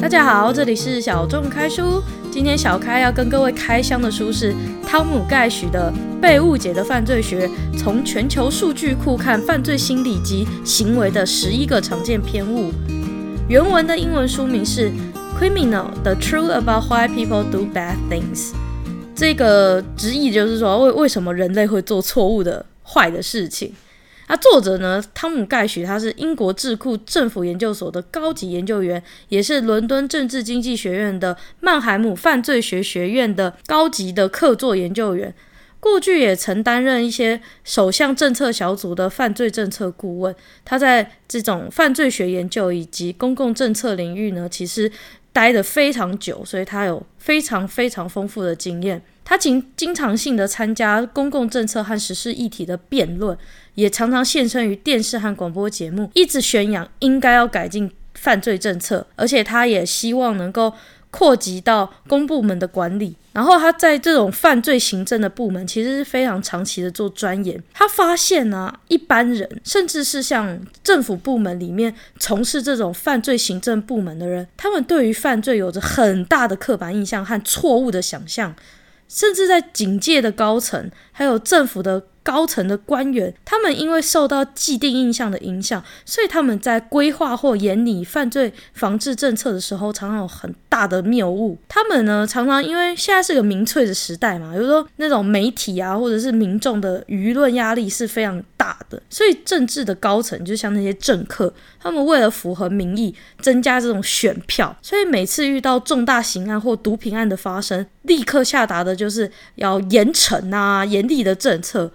大家好，这里是小众开书。今天小开要跟各位开箱的书是汤姆盖许的《被误解的犯罪学：从全球数据库看犯罪心理及行为的十一个常见偏误》。原文的英文书名是《Criminal: The Truth About Why People Do Bad Things》。这个直译就是说，为为什么人类会做错误的坏的事情。那作者呢，汤姆盖许，他是英国智库政府研究所的高级研究员，也是伦敦政治经济学院的曼海姆犯罪学学院的高级的客座研究员。过去也曾担任一些首相政策小组的犯罪政策顾问。他在这种犯罪学研究以及公共政策领域呢，其实待得非常久，所以他有非常非常丰富的经验。他经经常性的参加公共政策和实事议题的辩论，也常常现身于电视和广播节目，一直宣扬应该要改进犯罪政策，而且他也希望能够扩及到公部门的管理。然后他在这种犯罪行政的部门，其实是非常长期的做钻研。他发现呢、一般人甚至是像政府部门里面从事这种犯罪行政部门的人，他们对于犯罪有着很大的刻板印象和错误的想象。甚至在警界的高层，还有政府的高层的官员，他们因为受到既定印象的影响，所以他们在规划或研拟犯罪防治政策的时候，常常有很大的谬误。他们呢，常常因为现在是个民粹的时代嘛，比如说那种媒体啊，或者是民众的舆论压力是非常大的，所以政治的高层就像那些政客，他们为了符合民意，增加这种选票，所以每次遇到重大刑案或毒品案的发生，立刻下达的就是要严惩啊，严厉的政策。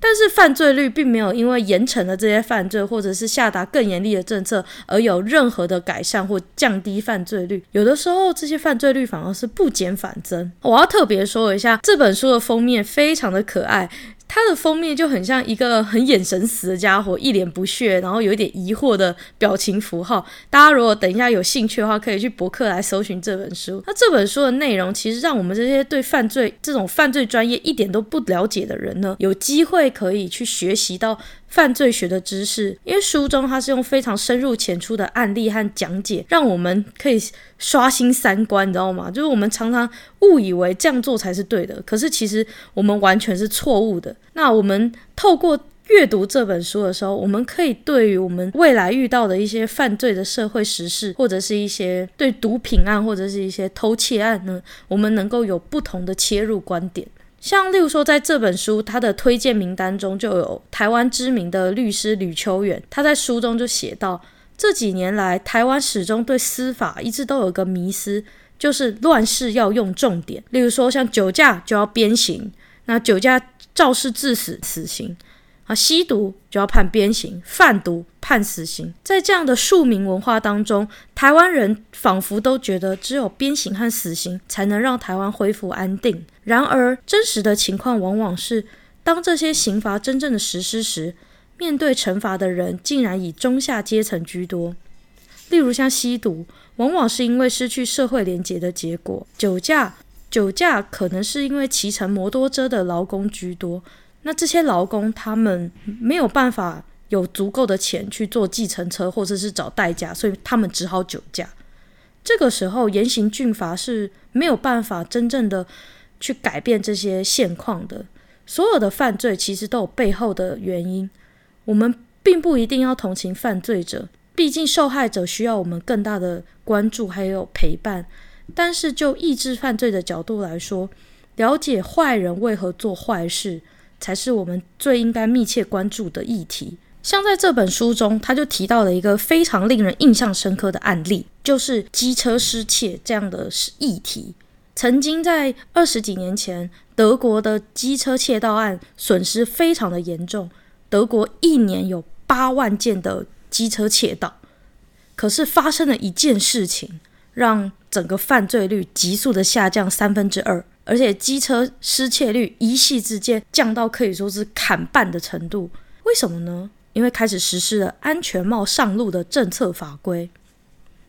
但是犯罪率并没有因为严惩了这些犯罪，或者是下达更严厉的政策而有任何的改善或降低犯罪率。有的时候这些犯罪率反而是不减反增。我要特别说一下，这本书的封面非常的可爱。它的封面就很像一个很眼神死的家伙，一脸不屑，然后有一点疑惑的表情符号。大家如果等一下有兴趣的话，可以去博客来搜寻这本书。那这本书的内容其实让我们这些对犯罪这种犯罪专业一点都不了解的人呢，有机会可以去学习到。犯罪学的知识，因为书中它是用非常深入浅出的案例和讲解，让我们可以刷新三观，你知道吗？就是我们常常误以为这样做才是对的，可是其实我们完全是错误的。那我们透过阅读这本书的时候，我们可以对于我们未来遇到的一些犯罪的社会时事，或者是一些对毒品案或者是一些偷窃案呢，我们能够有不同的切入观点。像例如说，在这本书他的推荐名单中就有台湾知名的律师吕秋远，他在书中就写到，这几年来台湾始终对司法一直都有个迷思，就是乱世要用重典，例如说像酒驾就要鞭刑，那酒驾肇事致死死刑。啊，吸毒就要判鞭刑，贩毒判死刑。在这样的庶民文化当中，台湾人仿佛都觉得只有鞭刑和死刑才能让台湾恢复安定。然而，真实的情况往往是，当这些刑罚真正的实施时，面对惩罚的人竟然以中下阶层居多。例如，像吸毒，往往是因为失去社会连结的结果；酒驾，酒驾可能是因为骑乘摩托车的劳工居多。那这些劳工他们没有办法有足够的钱去坐计程车或者是找代驾，所以他们只好酒驾。这个时候严刑峻法是没有办法真正的去改变这些现况的。所有的犯罪其实都有背后的原因，我们并不一定要同情犯罪者，毕竟受害者需要我们更大的关注还有陪伴。但是就抑制犯罪的角度来说，了解坏人为何做坏事，才是我们最应该密切关注的议题。像在这本书中，他就提到了一个非常令人印象深刻的案例，就是机车失窃这样的议题。曾经在二十几年前，德国的机车窃盗案损失非常的严重，德国一年有八万件的机车窃盗。可是发生了一件事情，让整个犯罪率急速的下降三分之二。而且机车失窃率一夕之间降到可以说是砍半的程度，为什么呢？因为开始实施了安全帽上路的政策法规。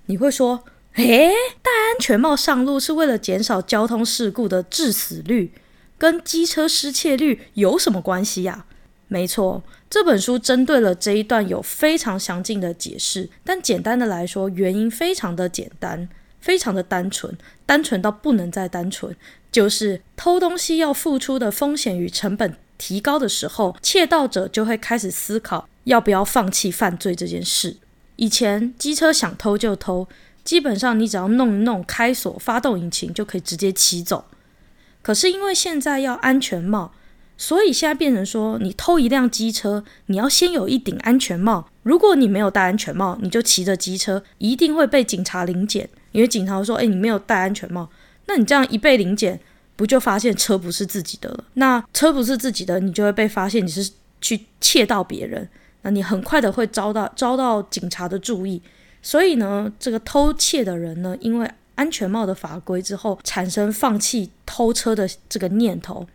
你会说，诶，戴安全帽上路是为了减少交通事故的致死率，跟机车失窃率有什么关系呀？没错，这本书针对了这一段有非常详尽的解释，但简单的来说，原因非常的简单。非常的单纯，单纯到不能再单纯。就是偷东西要付出的风险与成本提高的时候，窃盗者就会开始思考要不要放弃犯罪这件事。以前机车想偷就偷，基本上你只要弄一弄开锁、发动引擎就可以直接骑走。可是因为现在要安全帽。所以现在变成说，你偷一辆机车，你要先有一顶安全帽。如果你没有戴安全帽，你就骑着机车，一定会被警察临检。因为警察说：“诶，你没有戴安全帽。”那你这样一被临检，不就发现车不是自己的了？那车不是自己的，你就会被发现你是去窃盗别人。那你很快的会遭到遭到警察的注意。所以呢，这个偷窃的人呢，因为安全帽的法规之后，产生放弃偷车的这个念头。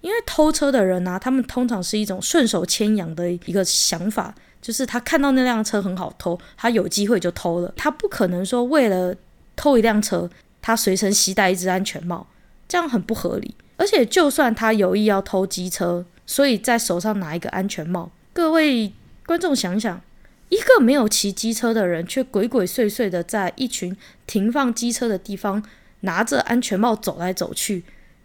因为偷车的人呢、他们通常是一种顺手牵羊的一个想法，就是他看到那辆车很好偷，他有机会就偷了。他不可能说为了偷一辆车，他随身携带一只安全帽，这样很不合理。而且，就算他有意要偷机车，所以在手上拿一个安全帽，各位观众想想，一个没有骑机车的人，却鬼鬼祟祟的在一群停放机车的地方拿着安全帽走来走去，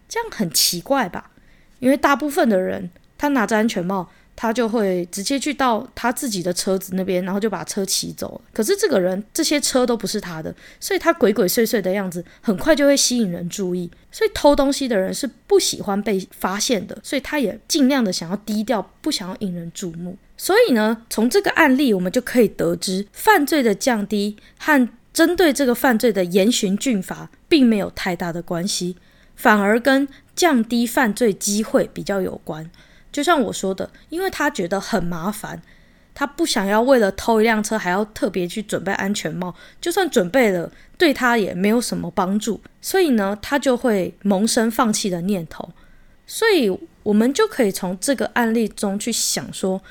这样很奇怪吧？因为大部分的人，他拿着安全帽，他就会直接去到他自己的车子那边，然后就把车骑走。可是这个人，这些车都不是他的，所以他鬼鬼祟祟的样子，很快就会吸引人注意。所以偷东西的人是不喜欢被发现的，所以他也尽量的想要低调，不想要引人注目。所以呢，从这个案例我们就可以得知，犯罪的降低和针对这个犯罪的严刑峻法并没有太大的关系。反而跟降低犯罪机会比较有关，就像我说的，因为他觉得很麻烦，他不想要为了偷一辆车还要特别去准备安全帽，就算准备了，对他也没有什么帮助，所以呢，他就会萌生放弃的念头。所以，我们就可以从这个案例中去想说，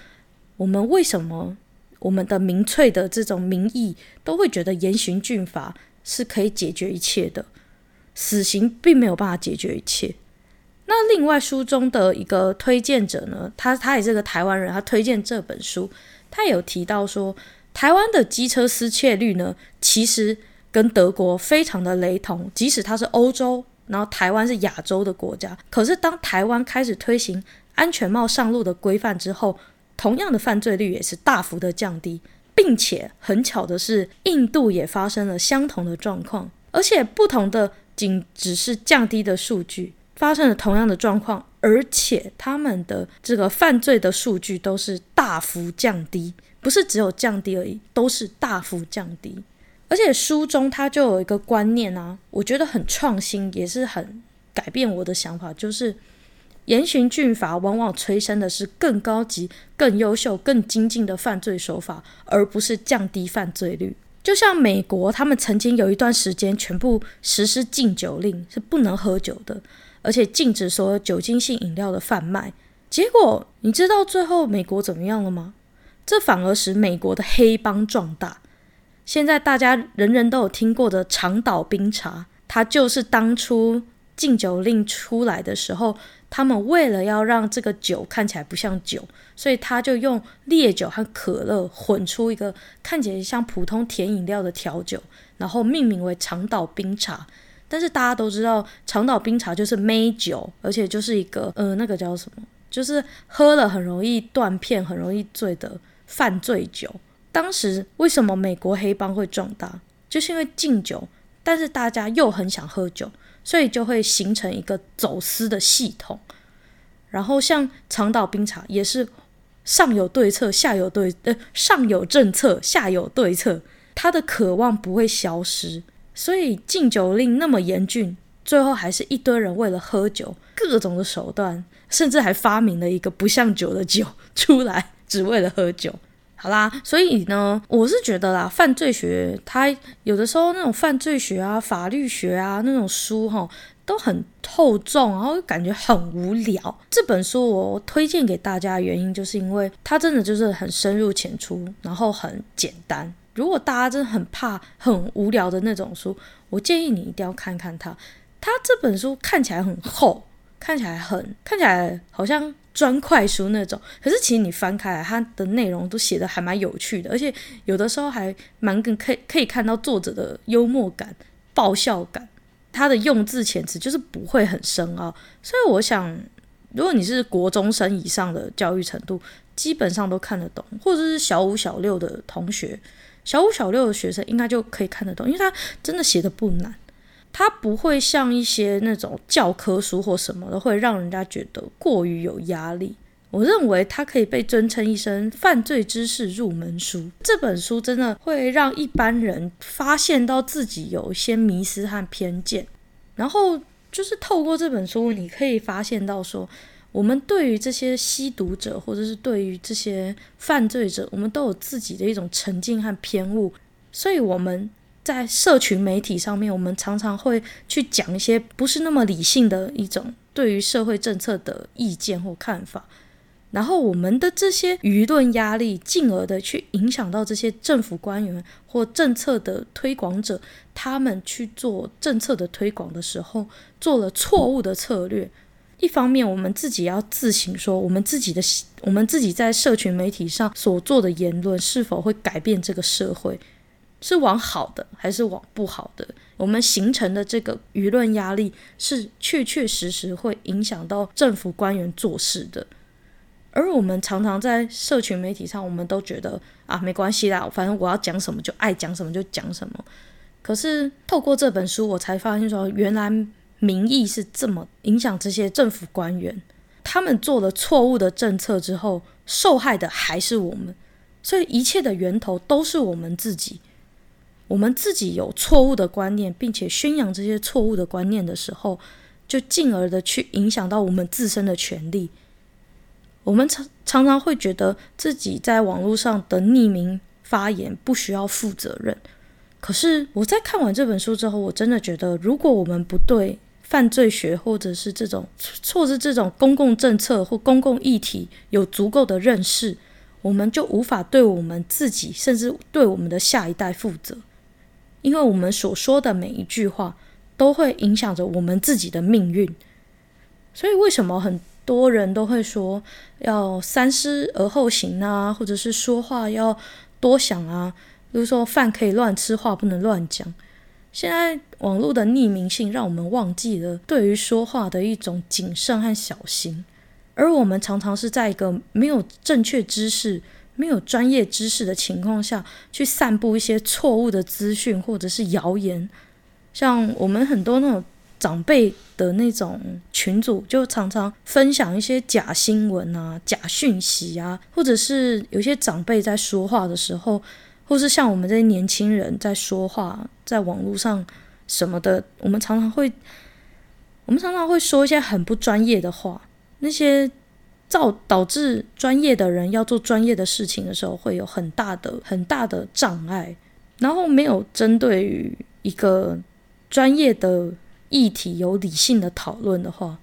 我们为什么我们的民粹的这种民意都会觉得严刑峻法是可以解决一切的。死刑并没有办法解决一切。那另外书中的一个推荐者呢，他他也是个台湾人，他推荐这本书，他有提到说，台湾的机车失窃率呢，其实跟德国非常的雷同。即使它是欧洲，然后台湾是亚洲的国家，可是当台湾开始推行安全帽上路的规范之后，同样的犯罪率也是大幅的降低，并且很巧的是，印度也发生了相同的状况，而且不同的。仅只是降低的数据，发生了同样的状况，而且他们的这个犯罪的数据都是大幅降低，不是只有降低而已，都是大幅降低。而且书中他就有一个观念啊，我觉得很创新，也是很改变我的想法，就是严刑峻法往往催生的是更高级、更优秀、更精进的犯罪手法，而不是降低犯罪率。就像美国，他们曾经有一段时间全部实施禁酒令，是不能喝酒的，而且禁止所有酒精性饮料的贩卖。结果你知道最后美国怎么样了吗？这反而使美国的黑帮壮大。现在大家人人都有听过的长岛冰茶，它就是当初禁酒令出来的时候。他们为了要让这个酒看起来不像酒，所以他就用烈酒和可乐混出一个看起来像普通甜饮料的调酒，然后命名为长岛冰茶。但是大家都知道，长岛冰茶就是梅酒，而且就是一个呃，那个叫什么，就是喝了很容易断片、很容易醉的犯罪酒。当时为什么美国黑帮会壮大，就是因为禁酒，但是大家又很想喝酒。所以就会形成一个走私的系统，然后像长岛冰茶也是上有对策，下有对呃上有政策，下有对策，他的渴望不会消失。所以禁酒令那么严峻，最后还是一堆人为了喝酒，各种的手段，甚至还发明了一个不像酒的酒出来，只为了喝酒。好啦，所以呢，我是觉得啦，犯罪学它有的时候那种犯罪学啊、法律学啊那种书哈，都很厚重，然后感觉很无聊。这本书我推荐给大家的原因，就是因为它真的就是很深入浅出，然后很简单。如果大家真的很怕很无聊的那种书，我建议你一定要看看它。它这本书看起来很厚，看起来很看起来好像。砖块书那种，可是其实你翻开，它的内容都写的还蛮有趣的，而且有的时候还蛮跟可以可以看到作者的幽默感爆笑感，它的用字遣词就是不会很深奥。所以我想，如果你是国中生以上的教育程度，基本上都看得懂，或者是小五、小六的同学，小五、小六的学生应该就可以看得懂，因为他真的写的不难，他不会像一些那种教科书或什么的，会让人家觉得过于有压力。我认为它可以被尊称一声犯罪知识入门书。这本书真的会让一般人发现到自己有一些迷失和偏见，然后就是透过这本书，你可以发现到说，我们对于这些吸毒者，或者是对于这些犯罪者，我们都有自己的一种成见和偏误，所以我们在社群媒体上面，我们常常会去讲一些不是那么理性的一种对于社会政策的意见或看法。然后我们的这些舆论压力，进而的去影响到这些政府官员或政策的推广者，他们去做政策的推广的时候，做了错误的策略。一方面，我们自己要自省，说我们自己的我们自己在社群媒体上所做的言论，是否会改变这个社会，是往好的还是往不好的？我们形成的这个舆论压力，是确确实实会影响到政府官员做事的。而我们常常在社群媒体上，我们都觉得啊，没关系啦，反正我要讲什么就爱讲什么就讲什么。可是透过这本书，我才发现说，原来民意是这么影响这些政府官员。他们做了错误的政策之后，受害的还是我们。所以一切的源头都是我们自己。我们自己有错误的观念，并且宣扬这些错误的观念的时候，就进而的去影响到我们自身的权利。我们常常常会觉得自己在网络上的匿名发言不需要负责任，可是我在看完这本书之后，我真的觉得，如果我们不对犯罪学或者是这种错是这种公共政策或公共议题有足够的认识，我们就无法对我们自己，甚至对我们的下一代负责，因为我们所说的每一句话都会影响着我们自己的命运。所以，为什么很多人都会说要三思而后行啊，或者是说话要多想啊。比如说饭可以乱吃，话不能乱讲。现在网络的匿名性让我们忘记了对于说话的一种谨慎和小心，而我们常常是在一个没有正确知识、没有专业知识的情况下去散布一些错误的资讯或者是谣言，像我们很多那种。长辈的那种群组，就常常分享一些假新闻啊、假讯息啊，或者是有些长辈在说话的时候，或是像我们这些年轻人在说话，在网络上什么的，我们常常会，我们常常会说一些很不专业的话，那些造导致专业的人要做专业的事情的时候，会有很大的很大的障碍，然后没有针对于一个专业的。议题有理性的讨论的话，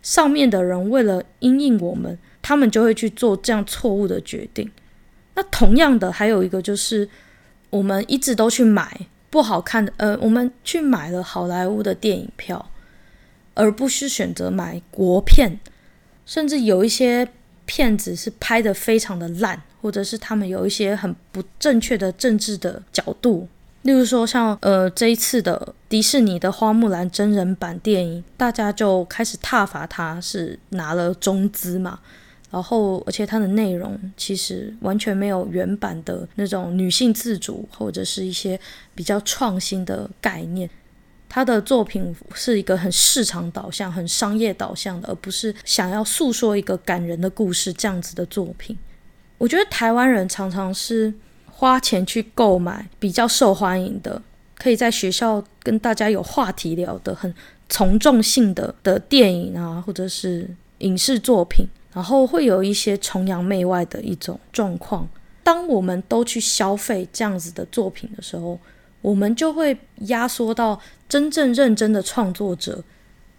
上面的人为了因应我们，他们就会去做这样错误的决定。那同样的，还有一个就是，我们一直都去买不好看的，呃，我们去买了好莱坞的电影票，而不是选择买国片，甚至有一些片子是拍得非常的烂，或者是他们有一些很不正确的政治的角度。例如说像，像呃这一次的迪士尼的《花木兰》真人版电影，大家就开始挞伐他，是拿了中资嘛，然后而且它的内容其实完全没有原版的那种女性自主或者是一些比较创新的概念。他的作品是一个很市场导向、很商业导向的，而不是想要诉说一个感人的故事这样子的作品。我觉得台湾人常常是。花钱去购买比较受欢迎的，可以在学校跟大家有话题聊的很从众性的的电影啊，或者是影视作品，然后会有一些崇洋媚外的一种状况。当我们都去消费这样子的作品的时候，我们就会压缩到真正认真的创作者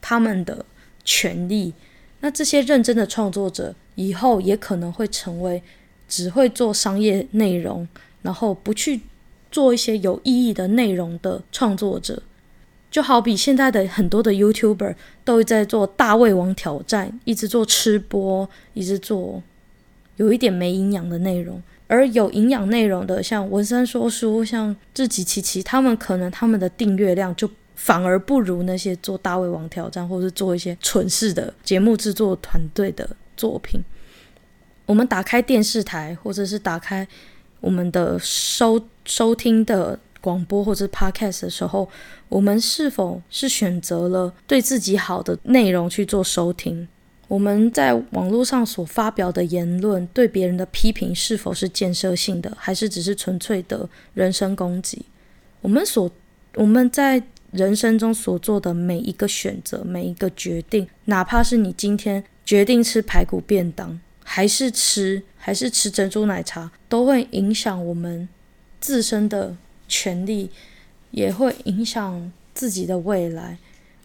他们的权利。那这些认真的创作者以后也可能会成为只会做商业内容。然后不去做一些有意义的内容的创作者，就好比现在的很多的 YouTuber 都在做大胃王挑战，一直做吃播，一直做有一点没营养的内容。而有营养内容的，像文山说书、像志祺七七，他们可能他们的订阅量就反而不如那些做大胃王挑战或是做一些蠢事的节目制作团队的作品。我们打开电视台，或者是打开我们的收收听的广播或者 podcast 的时候，我们是否是选择了对自己好的内容去做收听？我们在网络上所发表的言论，对别人的批评是否是建设性的，还是只是纯粹的人身攻击？我们所我们在人生中所做的每一个选择，每一个决定，哪怕是你今天决定吃排骨便当，还是吃还是吃珍珠奶茶，都会影响我们自身的权利，也会影响自己的未来。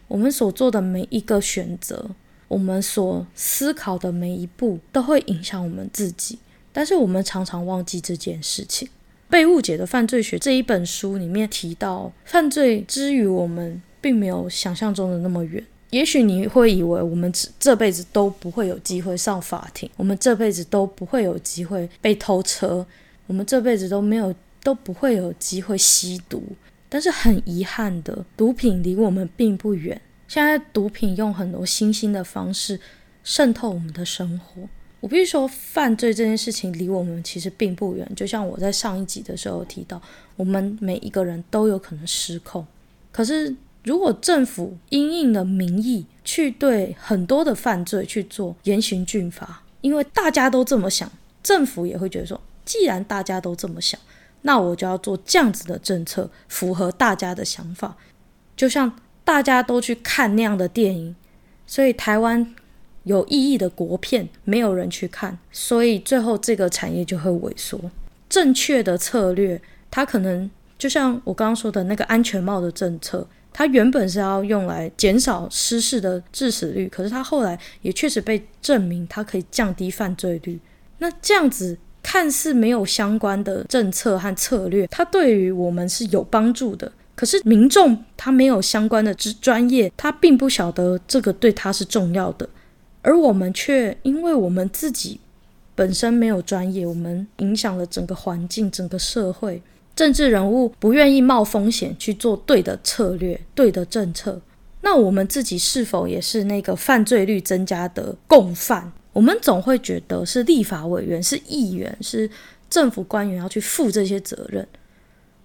我们所做的每一个选择。我们所思考的每一步都会影响我们自己，但是我们常常忘记这件事情。《被误解的犯罪学》这一本书里面提到，犯罪之于我们并没有想象中的那么远。也许你会以为我们这这辈子都不会有机会上法庭，我们这辈子都不会有机会被偷车，我们这辈子都没有都不会有机会吸毒。但是很遗憾的，毒品离我们并不远。现在毒品用很多新兴的方式渗透我们的生活。我必须说，犯罪这件事情离我们其实并不远。就像我在上一集的时候提到，我们每一个人都有可能失控。可是，如果政府因应了民意去对很多的犯罪去做严刑峻法，因为大家都这么想，政府也会觉得说，既然大家都这么想，那我就要做这样子的政策，符合大家的想法。就像。大家都去看那样的电影，所以台湾有意义的国片没有人去看，所以最后这个产业就会萎缩。正确的策略，它可能就像我刚刚说的那个安全帽的政策，它原本是要用来减少失事的致死率，可是它后来也确实被证明它可以降低犯罪率。那这样子看似没有相关的政策和策略，它对于我们是有帮助的。可是民众他没有相关的专专业，他并不晓得这个对他是重要的，而我们却因为我们自己本身没有专业，我们影响了整个环境、整个社会。政治人物不愿意冒风险去做对的策略、对的政策，那我们自己是否也是那个犯罪率增加的共犯？我们总会觉得是立法委员、是议员、是政府官员要去负这些责任。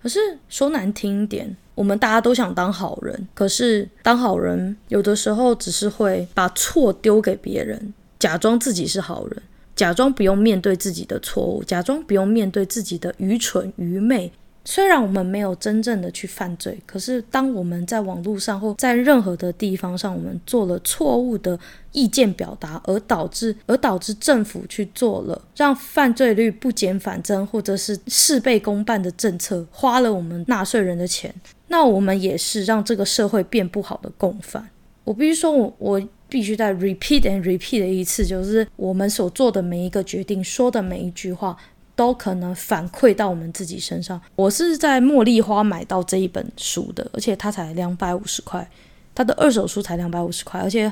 可是说难听一点，我们大家都想当好人，可是当好人有的时候只是会把错丢给别人，假装自己是好人，假装不用面对自己的错误，假装不用面对自己的愚蠢愚昧。虽然我们没有真正的去犯罪，可是当我们在网络上或在任何的地方上，我们做了错误的意见表达，而导致而导致政府去做了让犯罪率不减反增，或者是事倍功半的政策，花了我们纳税人的钱，那我们也是让这个社会变不好的共犯。我必须说，我我必须再 repeat and repeat 的一次，就是我们所做的每一个决定，说的每一句话。都可能反馈到我们自己身上。我是在茉莉花买到这一本书的，而且它才两百五十块，它的二手书才两百五十块，而且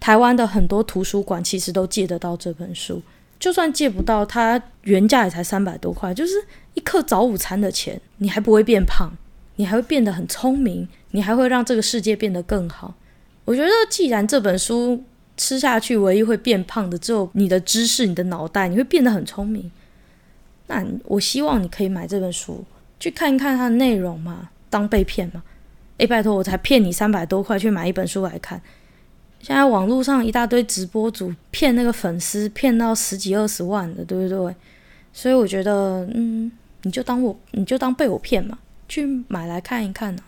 台湾的很多图书馆其实都借得到这本书。就算借不到，它原价也才三百多块，就是一颗早午餐的钱，你还不会变胖，你还会变得很聪明，你还会让这个世界变得更好。我觉得，既然这本书吃下去唯一会变胖的只有你的知识、你的脑袋，你会变得很聪明。那我希望你可以买这本书，去看一看它的内容嘛，当被骗嘛。诶，拜托，我才骗你三百多块去买一本书来看。现在网络上一大堆直播主骗那个粉丝，骗到十几二十万的，对不对？所以我觉得，嗯，你就当我，你就当被我骗嘛，去买来看一看啊。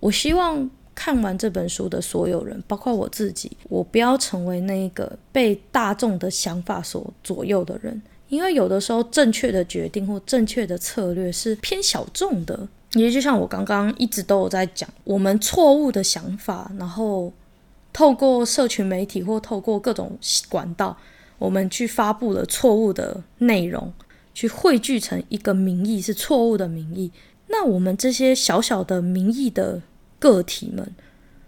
我希望看完这本书的所有人，包括我自己，我不要成为那个被大众的想法所左右的人。因为有的时候，正确的决定或正确的策略是偏小众的。也就像我刚刚一直都有在讲，我们错误的想法，然后透过社群媒体或透过各种管道，我们去发布了错误的内容，去汇聚成一个民意是错误的民意。那我们这些小小的民意的个体们，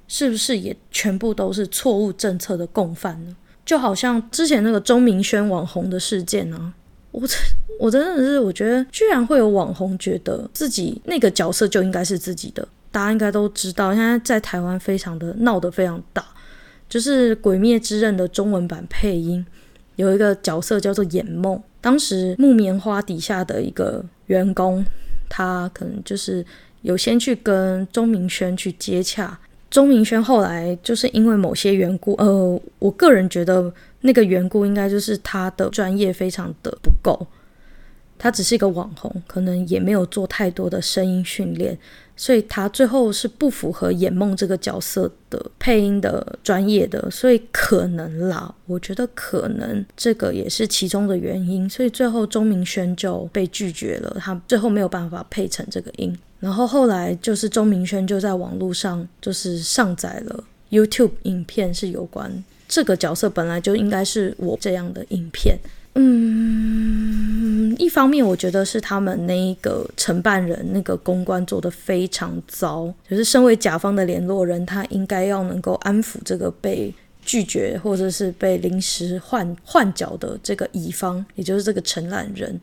是不是也全部都是错误政策的共犯呢？就好像之前那个钟明轩网红的事件呢、啊，我真我真的是，我觉得居然会有网红觉得自己那个角色就应该是自己的。大家应该都知道，现在在台湾非常的闹得非常大，就是《鬼灭之刃》的中文版配音有一个角色叫做魇梦，当时木棉花底下的一个员工，他可能就是有先去跟钟明轩去接洽，钟明轩后来就是因为某些缘故，呃，我个人觉得那个缘故应该就是他的专业非常的不够。他只是一个网红，可能也没有做太多的声音训练，所以他最后是不符合演梦这个角色的配音的专业的，所以可能啦，我觉得可能这个也是其中的原因，所以最后钟明轩就被拒绝了，他最后没有办法配成这个音，然后后来就是钟明轩就在网络上就是上载了 YouTube 影片，是有关这个角色本来就应该是我这样的影片。嗯，一方面我觉得是他们那一个承办人那个公关做得非常糟，就是身为甲方的联络人，他应该要能够安抚这个被拒绝或者是被临时换换角的这个乙方，也就是这个承揽人，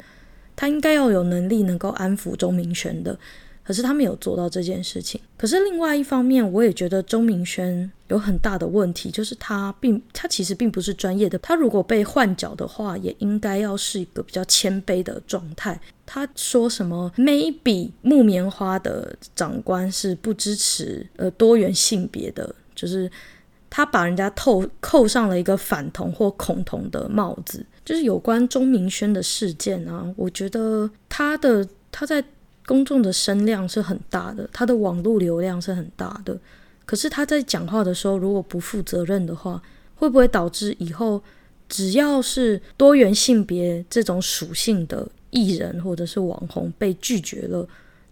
他应该要有能力能够安抚钟明权的。可是他没有做到这件事情。可是另外一方面，我也觉得钟明轩有很大的问题，就是他并他其实并不是专业的。他如果被换角的话，也应该要是一个比较谦卑的状态。他说什么？maybe 木棉花的长官是不支持呃多元性别的，就是他把人家扣扣上了一个反同或恐同的帽子。就是有关钟明轩的事件啊，我觉得他的他在。公众的声量是很大的，他的网络流量是很大的。可是他在讲话的时候，如果不负责任的话，会不会导致以后只要是多元性别这种属性的艺人或者是网红被拒绝了，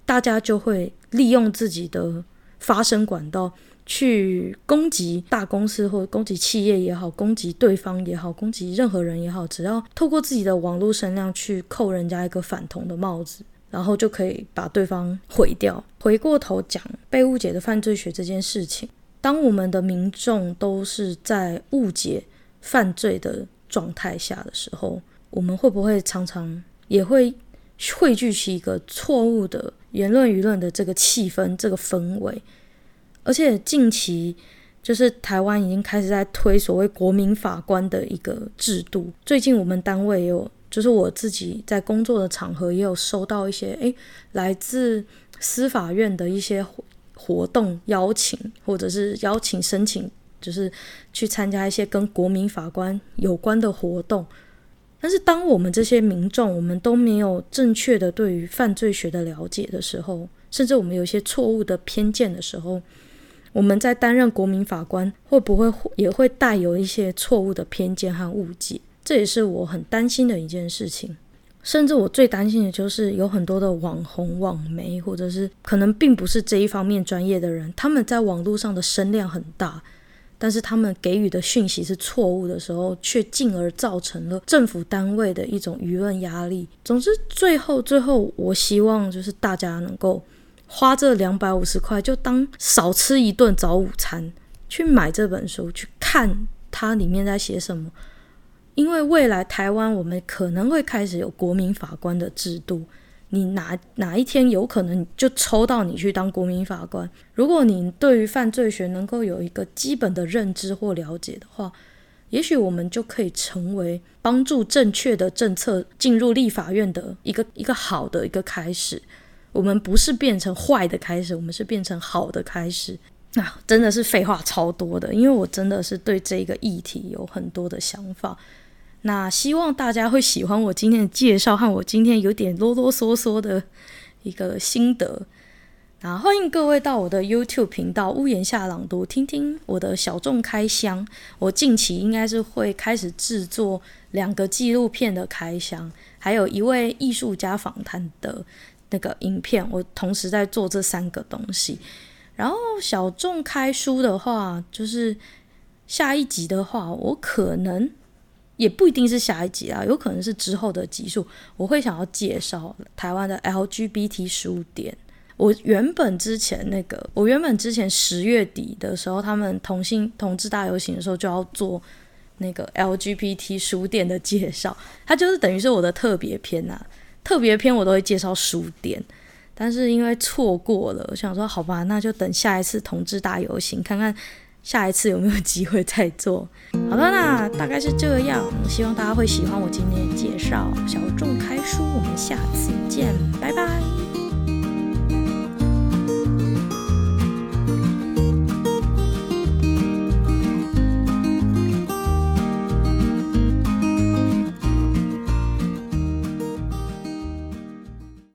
大家就会利用自己的发声管道去攻击大公司或攻击企业也好，攻击对方也好，攻击任何人也好，只要透过自己的网络声量去扣人家一个反同的帽子。然后就可以把对方毁掉。回过头讲被误解的犯罪学这件事情，当我们的民众都是在误解犯罪的状态下的时候，我们会不会常常也会汇聚起一个错误的言论舆论的这个气氛、这个氛围？而且近期就是台湾已经开始在推所谓国民法官的一个制度。最近我们单位有。就是我自己在工作的场合也有收到一些诶，来自司法院的一些活动邀请，或者是邀请申请，就是去参加一些跟国民法官有关的活动。但是当我们这些民众，我们都没有正确的对于犯罪学的了解的时候，甚至我们有一些错误的偏见的时候，我们在担任国民法官会不会也会带有一些错误的偏见和误解？这也是我很担心的一件事情，甚至我最担心的就是有很多的网红、网媒，或者是可能并不是这一方面专业的人，他们在网络上的声量很大，但是他们给予的讯息是错误的时候，却进而造成了政府单位的一种舆论压力。总之，最后最后，我希望就是大家能够花这两百五十块，就当少吃一顿早午餐，去买这本书，去看它里面在写什么。因为未来台湾我们可能会开始有国民法官的制度，你哪哪一天有可能就抽到你去当国民法官？如果你对于犯罪学能够有一个基本的认知或了解的话，也许我们就可以成为帮助正确的政策进入立法院的一个一个好的一个开始。我们不是变成坏的开始，我们是变成好的开始。啊，真的是废话超多的，因为我真的是对这个议题有很多的想法。那希望大家会喜欢我今天的介绍和我今天有点啰啰嗦嗦的一个心得。那欢迎各位到我的 YouTube 频道“屋檐下朗读”听听我的小众开箱。我近期应该是会开始制作两个纪录片的开箱，还有一位艺术家访谈的那个影片。我同时在做这三个东西。然后小众开书的话，就是下一集的话，我可能。也不一定是下一集啊，有可能是之后的集数，我会想要介绍台湾的 LGBT 书店。我原本之前那个，我原本之前十月底的时候，他们同性同志大游行的时候就要做那个 LGBT 书店的介绍，它就是等于是我的特别篇呐、啊。特别篇我都会介绍书店，但是因为错过了，我想说好吧，那就等下一次同志大游行，看看下一次有没有机会再做。好的，那大概是这样，希望大家会喜欢我今天的介绍。小众开书，我们下次见，拜拜。